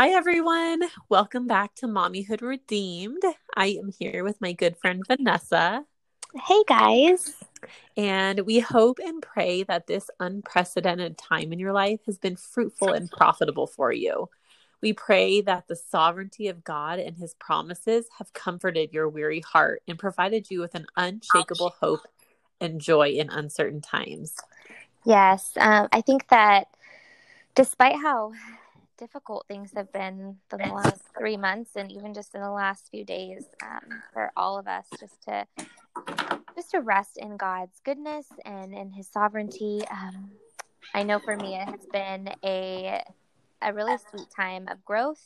Hi, everyone. Welcome back to Mommyhood Redeemed. I am here with my good friend Vanessa. Hey, guys. And we hope and pray that this unprecedented time in your life has been fruitful and profitable for you. We pray that the sovereignty of God and his promises have comforted your weary heart and provided you with an unshakable hope and joy in uncertain times. Yes, um, I think that despite how difficult things have been the last three months and even just in the last few days um, for all of us just to just to rest in god's goodness and in his sovereignty. Um, i know for me it has been a a really sweet time of growth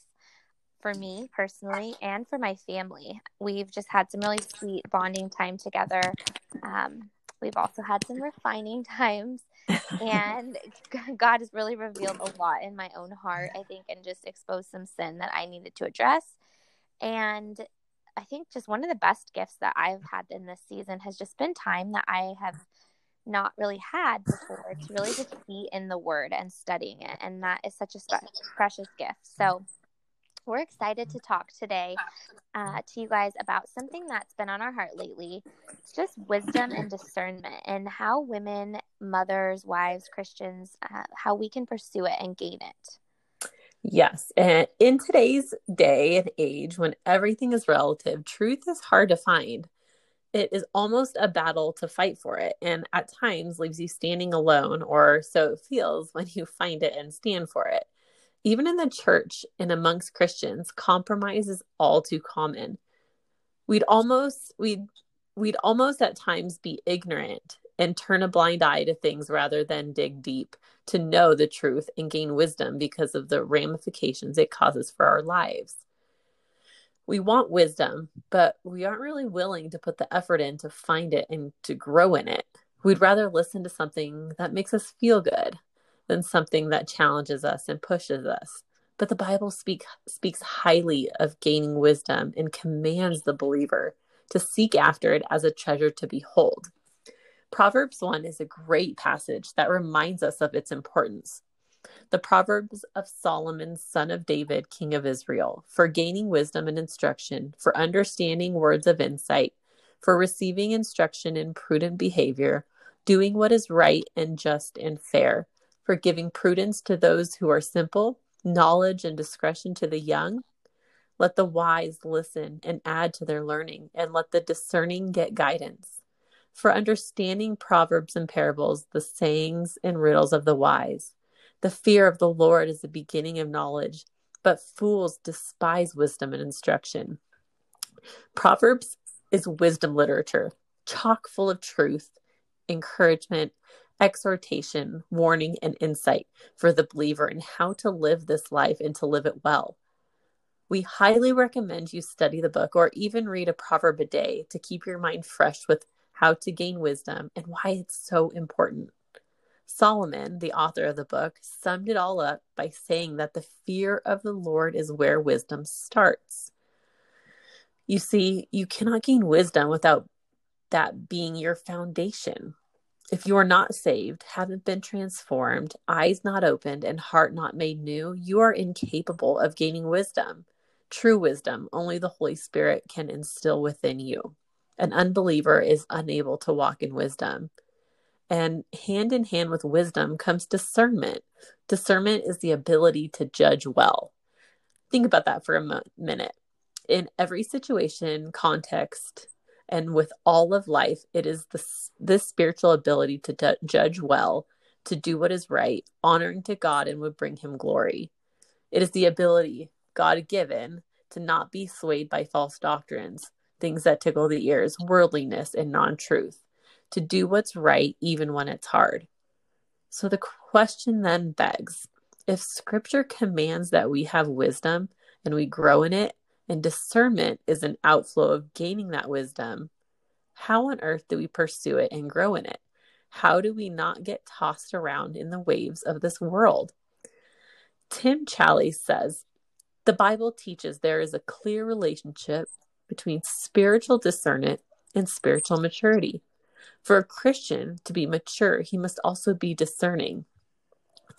for me personally and for my family. We've just had some really sweet bonding time together. Um, we've also had some refining times and God has really revealed a lot in my own heart, I think, and just exposed some sin that I needed to address. And I think just one of the best gifts that I've had in this season has just been time that I have not really had before to really just be in the Word and studying it. And that is such a spe- precious gift. So, we're excited to talk today uh, to you guys about something that's been on our heart lately. It's just wisdom and discernment, and how women, mothers, wives, Christians, uh, how we can pursue it and gain it. Yes. And in today's day and age, when everything is relative, truth is hard to find. It is almost a battle to fight for it, and at times leaves you standing alone, or so it feels when you find it and stand for it. Even in the church and amongst Christians, compromise is all too common. We'd almost we'd we'd almost at times be ignorant and turn a blind eye to things rather than dig deep to know the truth and gain wisdom because of the ramifications it causes for our lives. We want wisdom, but we aren't really willing to put the effort in to find it and to grow in it. We'd rather listen to something that makes us feel good, than something that challenges us and pushes us. But the Bible speak, speaks highly of gaining wisdom and commands the believer to seek after it as a treasure to behold. Proverbs 1 is a great passage that reminds us of its importance. The Proverbs of Solomon, son of David, king of Israel, for gaining wisdom and instruction, for understanding words of insight, for receiving instruction in prudent behavior, doing what is right and just and fair, for giving prudence to those who are simple, knowledge and discretion to the young. Let the wise listen and add to their learning, and let the discerning get guidance. For understanding proverbs and parables, the sayings and riddles of the wise. The fear of the Lord is the beginning of knowledge, but fools despise wisdom and instruction. Proverbs is wisdom literature, chock full of truth, encouragement, exhortation, warning, and insight for the believer in how to live this life and to live it well. We highly recommend you study the book or even read a proverb a day to keep your mind fresh with how to gain wisdom and why it's so important. Solomon, the author of the book, summed it all up by saying that the fear of the Lord is where wisdom starts. You see, you cannot gain wisdom without that being your foundation. If you are not saved, haven't been transformed, eyes not opened, and heart not made new, you are incapable of gaining wisdom. True wisdom, only the Holy Spirit can instill within you. An unbeliever is unable to walk in wisdom. And hand in hand with wisdom comes discernment. Discernment is the ability to judge well. Think about that for a mo- minute. In every situation, context, and with all of life, it is this, this spiritual ability to d- judge well, to do what is right, honoring to God, and would bring him glory. It is the ability, God given, to not be swayed by false doctrines, things that tickle the ears, worldliness, and non truth, to do what's right even when it's hard. So the question then begs if scripture commands that we have wisdom and we grow in it, and discernment is an outflow of gaining that wisdom, how on earth do we pursue it and grow in it? How do we not get tossed around in the waves of this world? Tim Challies says the Bible teaches there is a clear relationship between spiritual discernment and spiritual maturity. For a Christian to be mature, he must also be discerning.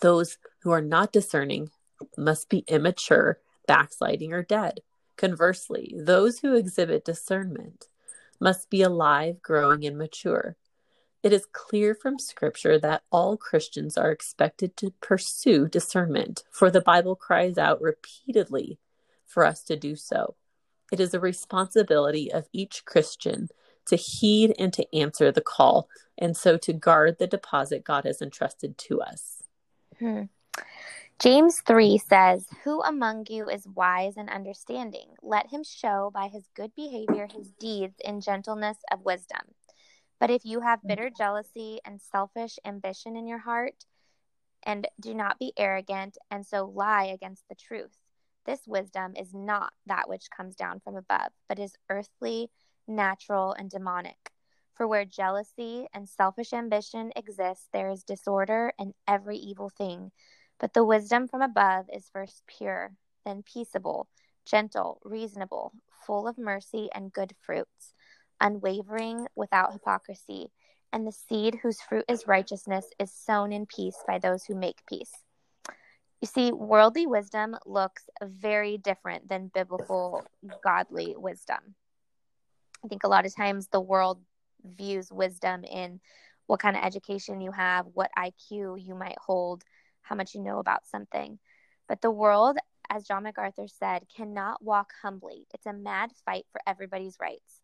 Those who are not discerning must be immature backsliding, or dead. Conversely, those who exhibit discernment must be alive, growing, and mature. It is clear from Scripture that all Christians are expected to pursue discernment, for the Bible cries out repeatedly for us to do so. It is a responsibility of each Christian to heed and to answer the call, and so to guard the deposit God has entrusted to us. Hmm. James 3 says, Who among you is wise and understanding? Let him show by his good behavior his deeds in gentleness of wisdom. But if you have bitter jealousy and selfish ambition in your heart, and do not be arrogant, and so lie against the truth, this wisdom is not that which comes down from above, but is earthly, natural, and demonic. For where jealousy and selfish ambition exist, there is disorder and every evil thing. But the wisdom from above is first pure, then peaceable, gentle, reasonable, full of mercy and good fruits, unwavering, without hypocrisy. And the seed whose fruit is righteousness is sown in peace by those who make peace. You see, worldly wisdom looks very different than biblical, godly wisdom. I think a lot of times the world views wisdom in what kind of education you have, what IQ you might hold, how much you know about something. But the world, as John MacArthur said, cannot walk humbly. It's a mad fight for everybody's rights.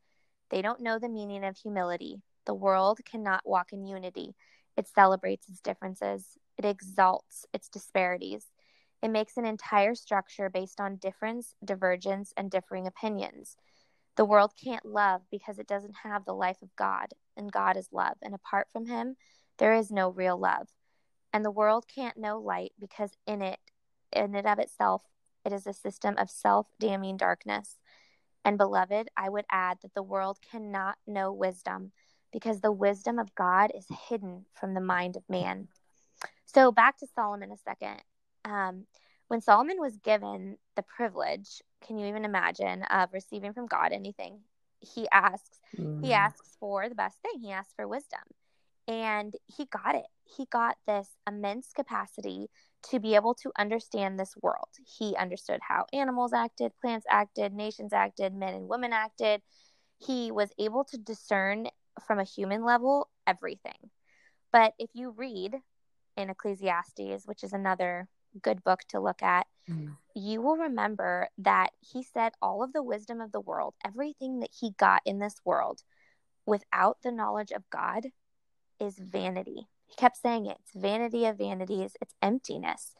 They don't know the meaning of humility. The world cannot walk in unity. It celebrates its differences, it exalts its disparities. It makes an entire structure based on difference, divergence, and differing opinions. The world can't love because it doesn't have the life of God, and God is love. And apart from Him, there is no real love. And the world can't know light because in it, in and of itself, it is a system of self damning darkness. And beloved, I would add that the world cannot know wisdom because the wisdom of God is hidden from the mind of man. So back to Solomon a second. Um, when Solomon was given the privilege, can you even imagine, of receiving from God anything? He asks, mm. he asks for the best thing. He asks for wisdom. And he got it. He got this immense capacity to be able to understand this world. He understood how animals acted, plants acted, nations acted, men and women acted. He was able to discern from a human level everything. But if you read in Ecclesiastes, which is another good book to look at, mm. you will remember that he said all of the wisdom of the world, everything that he got in this world without the knowledge of God is vanity. He kept saying it. It's vanity of vanities, it's emptiness.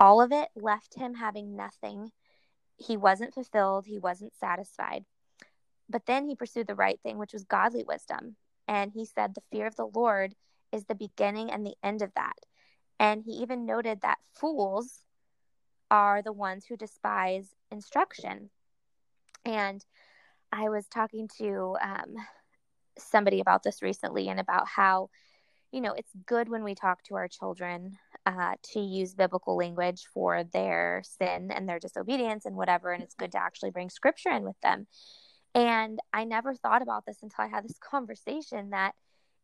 All of it left him having nothing. He wasn't fulfilled, he wasn't satisfied. But then he pursued the right thing, which was godly wisdom. And he said, The fear of the Lord is the beginning and the end of that. And he even noted that fools are the ones who despise instruction. And I was talking to um, somebody about this recently and about how, you know, it's good when we talk to our children uh, to use biblical language for their sin and their disobedience and whatever. And it's good to actually bring scripture in with them. And I never thought about this until I had this conversation that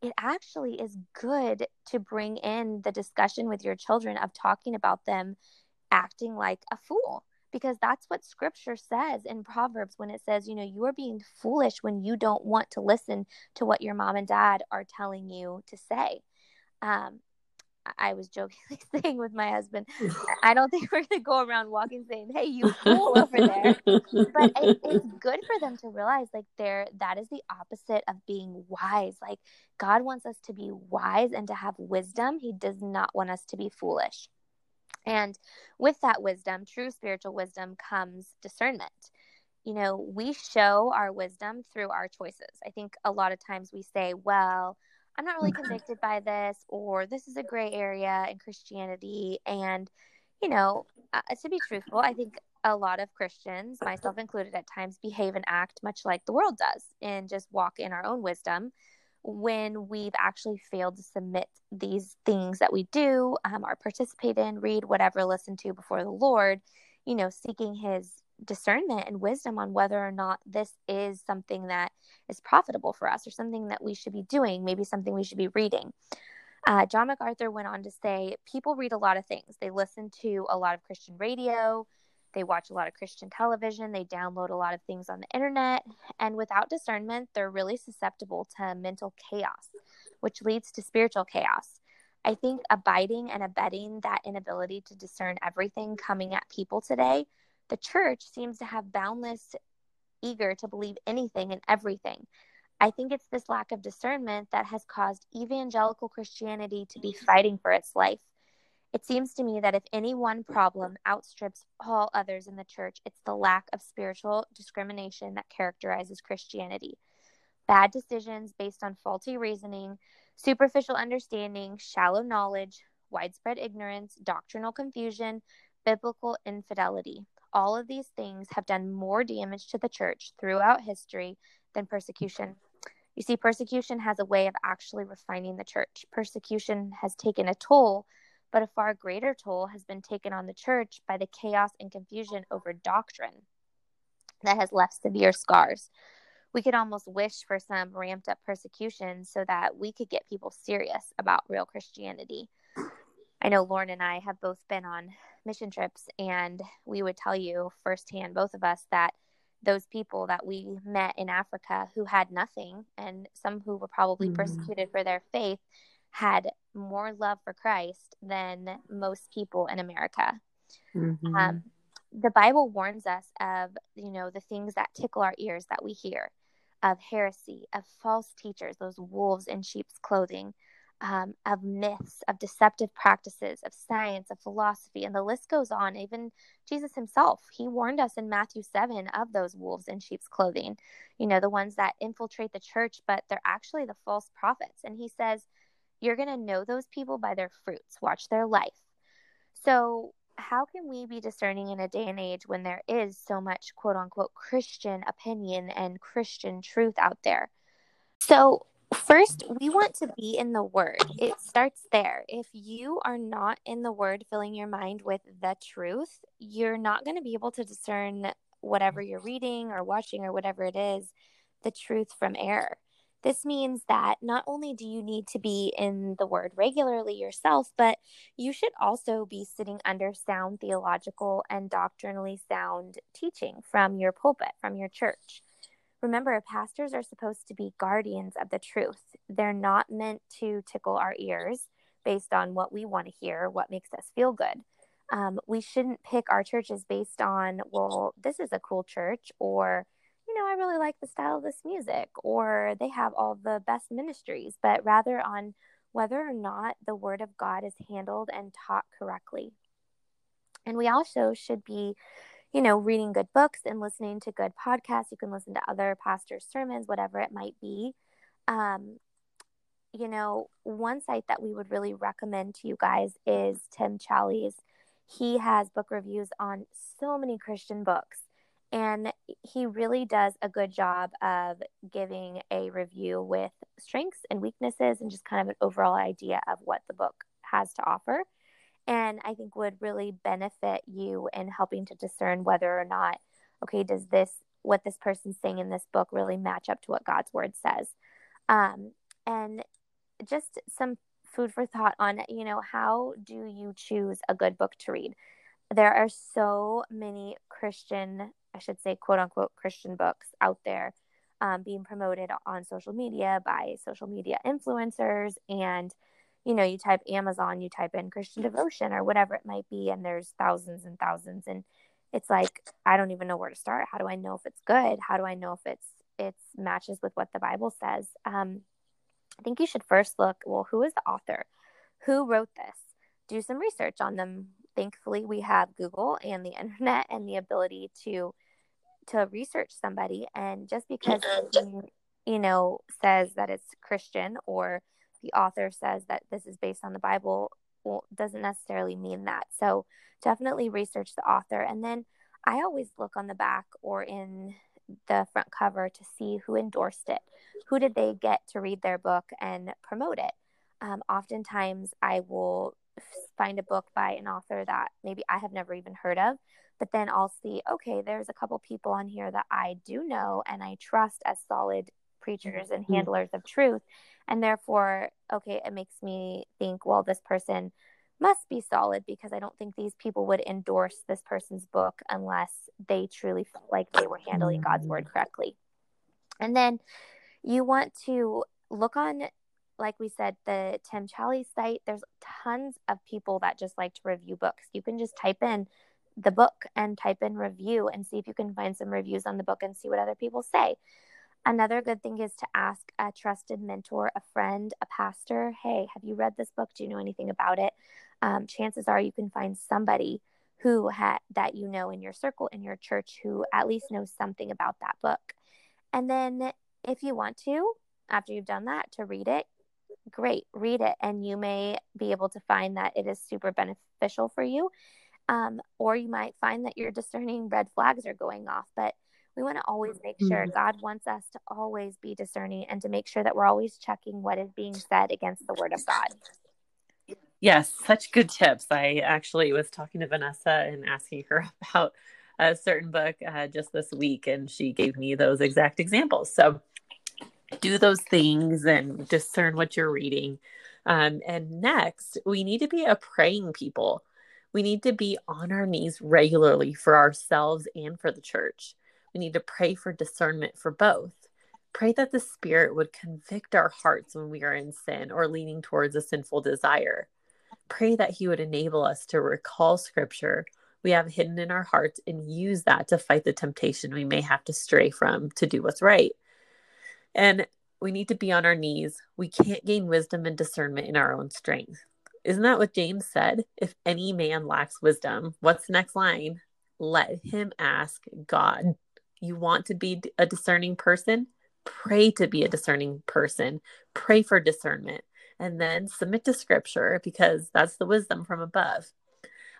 it actually is good to bring in the discussion with your children of talking about them acting like a fool because that's what scripture says in Proverbs when it says, you know, you are being foolish when you don't want to listen to what your mom and dad are telling you to say. Um, I was jokingly saying with my husband, I don't think we're going to go around walking saying, "Hey, you fool over there." But it, it's good for them to realize, like, there that is the opposite of being wise. Like, God wants us to be wise and to have wisdom. He does not want us to be foolish. And with that wisdom, true spiritual wisdom, comes discernment. You know, we show our wisdom through our choices. I think a lot of times we say, well, I'm not really convicted by this, or this is a gray area in Christianity. And, you know, uh, to be truthful, I think a lot of Christians, myself included at times, behave and act much like the world does and just walk in our own wisdom when we've actually failed to submit these things that we do um, or participate in, read, whatever, listen to before the Lord, you know, seeking His discernment and wisdom on whether or not this is something that is profitable for us or something that we should be doing, maybe something we should be reading. Uh, John MacArthur went on to say people read a lot of things. They listen to a lot of Christian radio, They watch a lot of Christian television, they download a lot of things on the internet, and without discernment, they're really susceptible to mental chaos, which leads to spiritual chaos. I think abiding and abetting that inability to discern everything coming at people today, the church seems to have boundless eager to believe anything and everything. I think it's this lack of discernment that has caused evangelical Christianity to be fighting for its life. It seems to me that if any one problem outstrips all others in the church, it's the lack of spiritual discrimination that characterizes Christianity. Bad decisions based on faulty reasoning, superficial understanding, shallow knowledge, widespread ignorance, doctrinal confusion, biblical infidelity. All of these things have done more damage to the church throughout history than persecution. You see, persecution has a way of actually refining the church. Persecution has taken a toll, but a far greater toll has been taken on the church by the chaos and confusion over doctrine that has left severe scars. We could almost wish for some ramped up persecution so that we could get people serious about real Christianity. I know Lauren and I have both been on mission trips, and we would tell you firsthand, both of us, that those people that we met in Africa who had nothing and some who were probably mm-hmm. persecuted for their faith had more love for Christ than most people in America. Mm-hmm. Um, the Bible warns us of, you know, the things that tickle our ears that we hear of heresy, of false teachers, those wolves in sheep's clothing, um, of myths, of deceptive practices, of science, of philosophy, and the list goes on. Even Jesus himself, he warned us in Matthew 7 of those wolves in sheep's clothing, you know, the ones that infiltrate the church, but they're actually the false prophets. And he says, You're going to know those people by their fruits, watch their life. So, how can we be discerning in a day and age when there is so much quote unquote Christian opinion and Christian truth out there? So, First, we want to be in the Word. It starts there. If you are not in the Word, filling your mind with the truth, you're not going to be able to discern whatever you're reading or watching or whatever it is, the truth from error. This means that not only do you need to be in the Word regularly yourself, but you should also be sitting under sound theological and doctrinally sound teaching from your pulpit, from your church. Remember, pastors are supposed to be guardians of the truth. They're not meant to tickle our ears based on what we want to hear, what makes us feel good. Um, we shouldn't pick our churches based on, well, this is a cool church, or, know, I really like the style of this music, or they have all the best ministries, but rather on whether or not the word of God is handled and taught correctly. And we also should be you know, reading good books and listening to good podcasts. You can listen to other pastors' sermons, whatever it might be. Um, you know, one site that we would really recommend to you guys is Tim Challies. He has book reviews on so many Christian books, and he really does a good job of giving a review with strengths and weaknesses and just kind of an overall idea of what the book has to offer and I think would really benefit you in helping to discern whether or not, okay, does this, what this person's saying in this book really match up to what God's word says? Um, and just some food for thought on, you know, how do you choose a good book to read? There are so many Christian, I should say, quote unquote, Christian books out there um, being promoted on social media by social media influencers and you know, you type Amazon, you type in Christian devotion or whatever it might be, and there's thousands and thousands. And it's like, I don't even know where to start. How do I know if it's good? How do I know if it's it's matches with what the Bible says? Um, I think you should first look, well, who is the author? Who wrote this? Do some research on them. Thankfully, we have Google and the internet and the ability to to research somebody. And just because you know says that it's Christian or the author says that this is based on the Bible well, doesn't necessarily mean that. So definitely research the author. And then I always look on the back or in the front cover to see who endorsed it. Who did they get to read their book and promote it? Um, oftentimes, I will find a book by an author that maybe I have never even heard of, but then I'll see, okay, there's a couple people on here that I do know and I trust as solid preachers and mm-hmm. handlers of truth and therefore okay it makes me think well this person must be solid because I don't think these people would endorse this person's book unless they truly felt like they were handling God's word mm. correctly. And then you want to look on, like we said, the Tim Challies site. There's tons of people that just like to review books. You can just type in the book and type in review and see if you can find some reviews on the book and see what other people say. Another good thing is to ask a trusted mentor, a friend, a pastor, hey, have you read this book? Do you know anything about it? Um, chances are you can find somebody who had that you know in your circle in your church who at least knows something about that book. And then if you want to, after you've done that, to read it, great, read it, and you may be able to find that it is super beneficial for you. Um, or you might find that your discerning red flags are going off. But we want to always make sure mm-hmm. God wants us to always be discerning and to make sure that we're always checking what is being said against the word of God. Yes, such good tips. I actually was talking to Vanessa and asking her about a certain book uh, just this week, and she gave me those exact examples. So do those things and discern what you're reading. Um, and next, we need to be a praying people. We need to be on our knees regularly for ourselves and for the church. We need to pray for discernment for both. Pray that the Spirit would convict our hearts when we are in sin or leaning towards a sinful desire. Pray that He would enable us to recall Scripture we have hidden in our hearts and use that to fight the temptation we may have to stray from to do what's right. And we need to be on our knees. We can't gain wisdom and discernment in our own strength. Isn't that what James said? If any man lacks wisdom, what's the next line? Let him ask God you want to be a discerning person, pray to be a discerning person, pray for discernment, and then submit to scripture because that's the wisdom from above.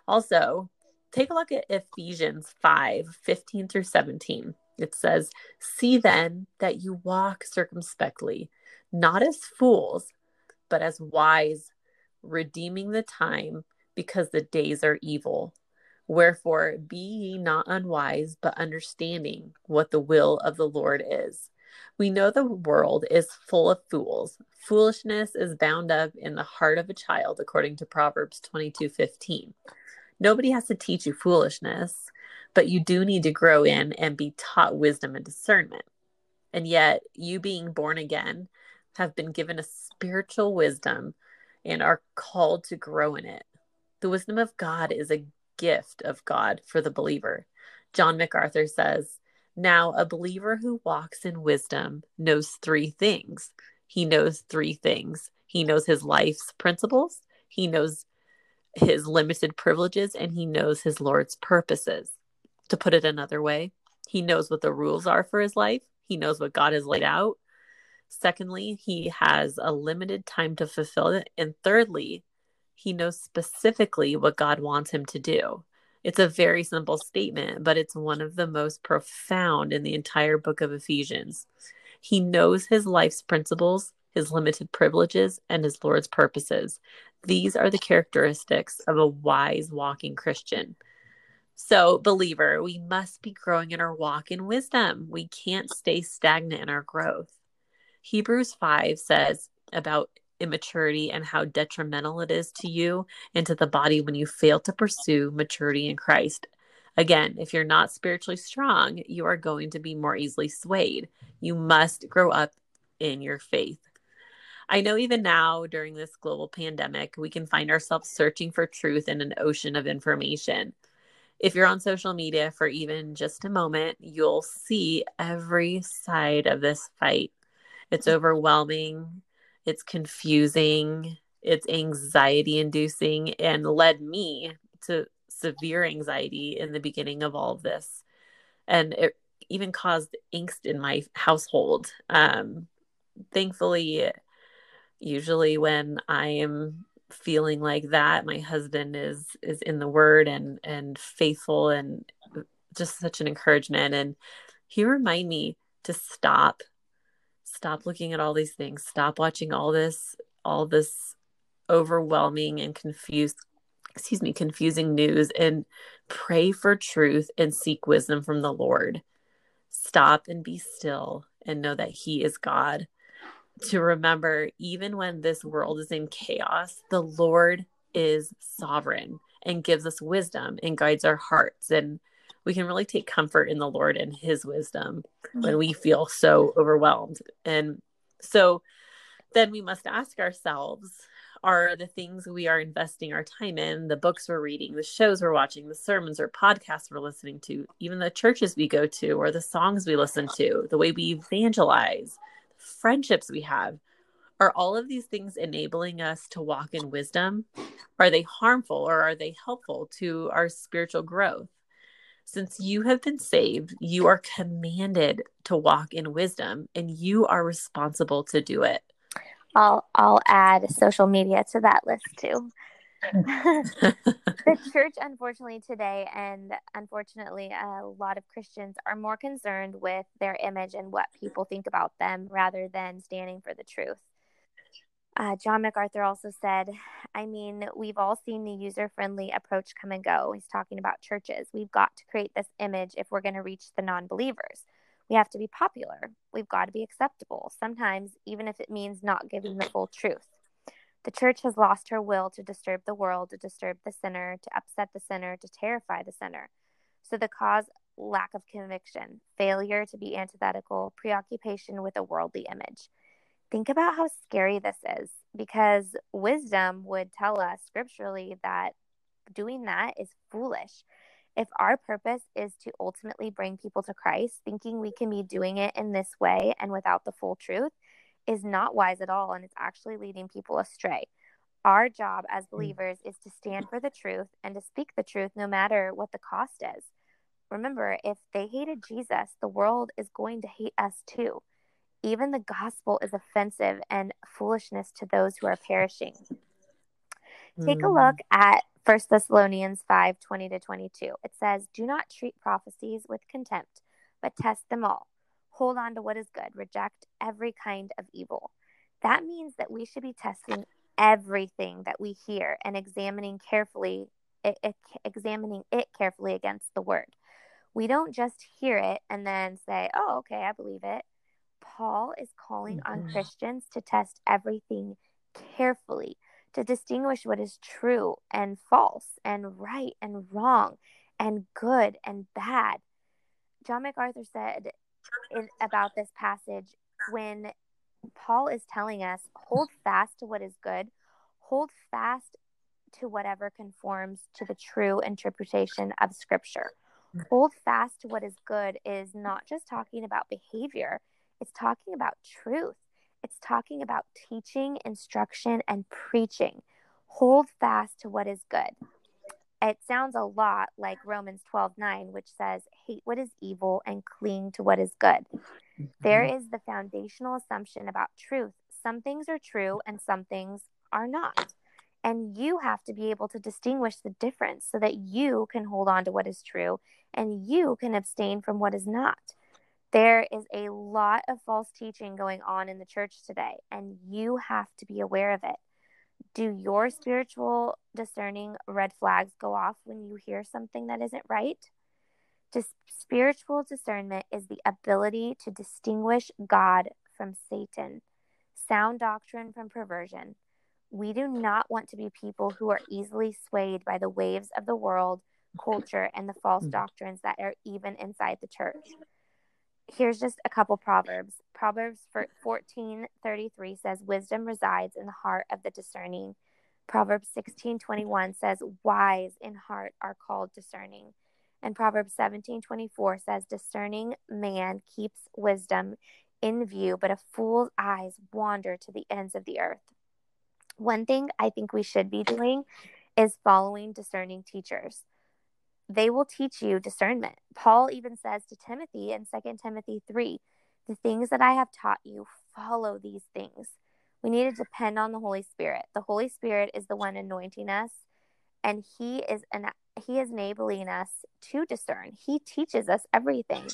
Also, take a look at Ephesians 5 15 through 17. It says, See then that you walk circumspectly, not as fools, but as wise, redeeming the time because the days are evil. Wherefore, be ye not unwise, but understanding what the will of the Lord is. We know the world is full of fools. Foolishness is bound up in the heart of a child, according to Proverbs 22 15. Nobody has to teach you foolishness, but you do need to grow in and be taught wisdom and discernment. And yet, you being born again have been given a spiritual wisdom and are called to grow in it. The wisdom of God is a gift of God for the believer. John MacArthur says, Now a believer who walks in wisdom knows three things. He knows three things. He knows his life's principles, he knows his limited privileges, and he knows his Lord's purposes. To put it another way, he knows what the rules are for his life, he knows what God has laid out. Secondly, he has a limited time to fulfill it. And thirdly, he knows specifically what God wants him to do. It's a very simple statement, but it's one of the most profound in the entire book of Ephesians. He knows his life's principles, his limited privileges, and his Lord's purposes. These are the characteristics of a wise walking Christian. So, believer, we must be growing in our walk in wisdom. We can't stay stagnant in our growth. Hebrews 5 says about immaturity and how detrimental it is to you and to the body when you fail to pursue maturity in Christ. Again, if you're not spiritually strong, you are going to be more easily swayed. You must grow up in your faith. I know even now during this global pandemic, we can find ourselves searching for truth in an ocean of information. If you're on social media for even just a moment, you'll see every side of this fight. It's overwhelming it's confusing, it's anxiety inducing, and led me to severe anxiety in the beginning of all of this. And it even caused angst in my household. Um, thankfully, usually when I am feeling like that, my husband is is in the word and and faithful and just such an encouragement. And he remind me to stop stop looking at all these things stop watching all this all this overwhelming and confused excuse me confusing news and pray for truth and seek wisdom from the lord stop and be still and know that he is god to remember even when this world is in chaos the lord is sovereign and gives us wisdom and guides our hearts. And we can really take comfort in the Lord and his wisdom when we feel so overwhelmed. And so then we must ask ourselves are the things we are investing our time in, the books we're reading, the shows we're watching, the sermons or podcasts we're listening to, even the churches we go to, or the songs we listen to, the way we evangelize, friendships we have. Are all of these things enabling us to walk in wisdom? Are they harmful or are they helpful to our spiritual growth? Since you have been saved, you are commanded to walk in wisdom and you are responsible to do it. I'll I'll add social media to that list too. The church unfortunately today and unfortunately a lot of Christians are more concerned with their image and what people think about them rather than standing for the truth. Uh, John MacArthur also said, I mean, we've all seen the user friendly approach come and go. He's talking about churches. We've got to create this image if we're going to reach the non believers. We have to be popular. We've got to be acceptable, sometimes, even if it means not giving the full truth. The church has lost her will to disturb the world, to disturb the sinner, to upset the sinner, to terrify the sinner. So the cause lack of conviction, failure to be antithetical, preoccupation with a worldly image think about how scary this is because wisdom would tell us scripturally that doing that is foolish. If our purpose is to ultimately bring people to Christ, thinking we can be doing it in this way and without the full truth is not wise at all. And it's actually leading people astray. Our job as mm. believers is to stand for the truth and to speak the truth no matter what the cost is. Remember, if they hated Jesus, the world is going to hate us too even the gospel is offensive and foolishness to those who are perishing. Take a hmm. look at 1 Thessalonians 5 20 to 22. It says, Do not treat prophecies with contempt, but test them all. Hold on to what is good, reject every kind of evil. That means that we should be testing everything that we hear and examining carefully it, it, examining it carefully against the word. We don't just hear it and then say, "Oh, okay, I believe it." Paul is calling mm-hmm. on Christians to test everything carefully, to distinguish what is true and false, and right and wrong, and good and bad. John MacArthur said in, about this passage when Paul is telling us, hold fast to what is good, hold fast to whatever conforms to the true interpretation of Scripture. Hold fast to what is good is not just talking about behavior, it's talking about truth. It's talking about teaching, instruction, and preaching. Hold fast to what is good. It sounds a lot like Romans 12 9, which says, hate what is evil and cling to what is good. There mm-hmm. the foundational assumption about truth. Some things are true and some things are not. And you have to be able to distinguish the difference so that you can hold on to what is true and you can abstain from what is not. There is a lot of false teaching going on in the church today, and you have to be aware of it. Do your spiritual discerning red flags go off when you hear something that isn't right? Spiritual discernment is the ability to distinguish God from Satan, sound doctrine from perversion. We do not want to be people who are easily swayed by the waves of the world, culture, and the false mm. doctrines that are even inside the church here's just a couple proverbs. Proverbs 14:33 says wisdom resides in the heart of the discerning. Proverbs 16:21 says wise in heart are called discerning. And Proverbs 17:24 says discerning man keeps wisdom in view, but a fool's eyes wander to the ends of the earth. One thing I think we should be doing is following discerning teachers they will teach you discernment. Paul even says to Timothy in 2 Timothy 3 the things that I have taught you, follow these things. We need to depend on the Holy Spirit. The Holy Spirit is the one anointing us, and He is an He is enabling us to discern. He teaches us everything.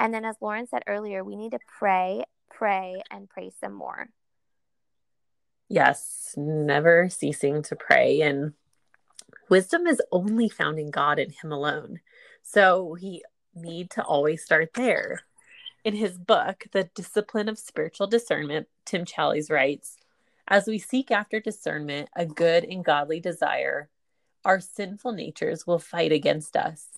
And then, as Lauren said earlier, we need to pray, pray, and pray some more. Yes, never ceasing to pray and wisdom is only found in God and Him alone. So we need to always start there. In his book, The Discipline of Spiritual Discernment, Tim Challies writes As we seek after discernment, a good and godly desire, our sinful natures will fight against us.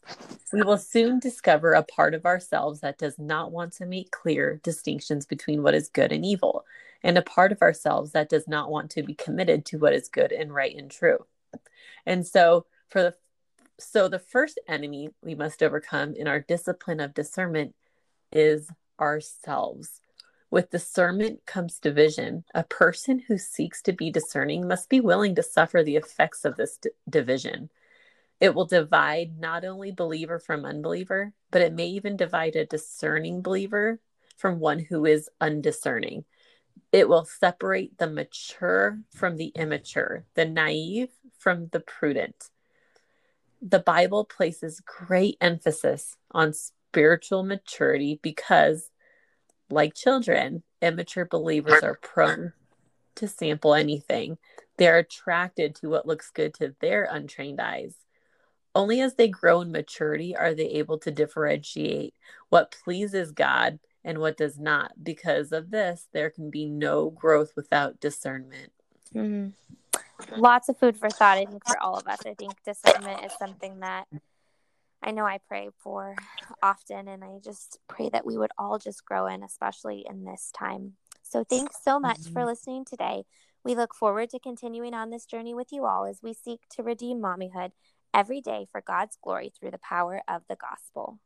We will soon discover a part of ourselves that does not want to make clear distinctions between what is good and evil, and a part of ourselves that does not want to be committed to what is good and right and true. And so, for the so the first enemy we must overcome in our discipline of discernment is ourselves. With discernment comes division. A person who seeks to be discerning must be willing to suffer the effects of this d- division. It will divide not only believer from unbeliever, but it may even divide a discerning believer from one who is undiscerning. It will separate the mature from the immature, the naive from the prudent. The Bible places great emphasis on spiritual maturity because like children, immature believers are prone to sample anything. They're attracted to what looks good to their untrained eyes. Only as they grow in maturity are they able to differentiate what pleases God and what does not. Because of this, there can be no growth without discernment. Mm-hmm. Lots of food for thought, I think, for all of us. I think discernment is something that I know I pray for often, and I just pray that we would all just grow in, especially in this time. So, thanks so much for mm-hmm. listening today. We look forward to continuing on this journey with you all as we seek to redeem mommyhood every day for God's glory through the power of the gospel.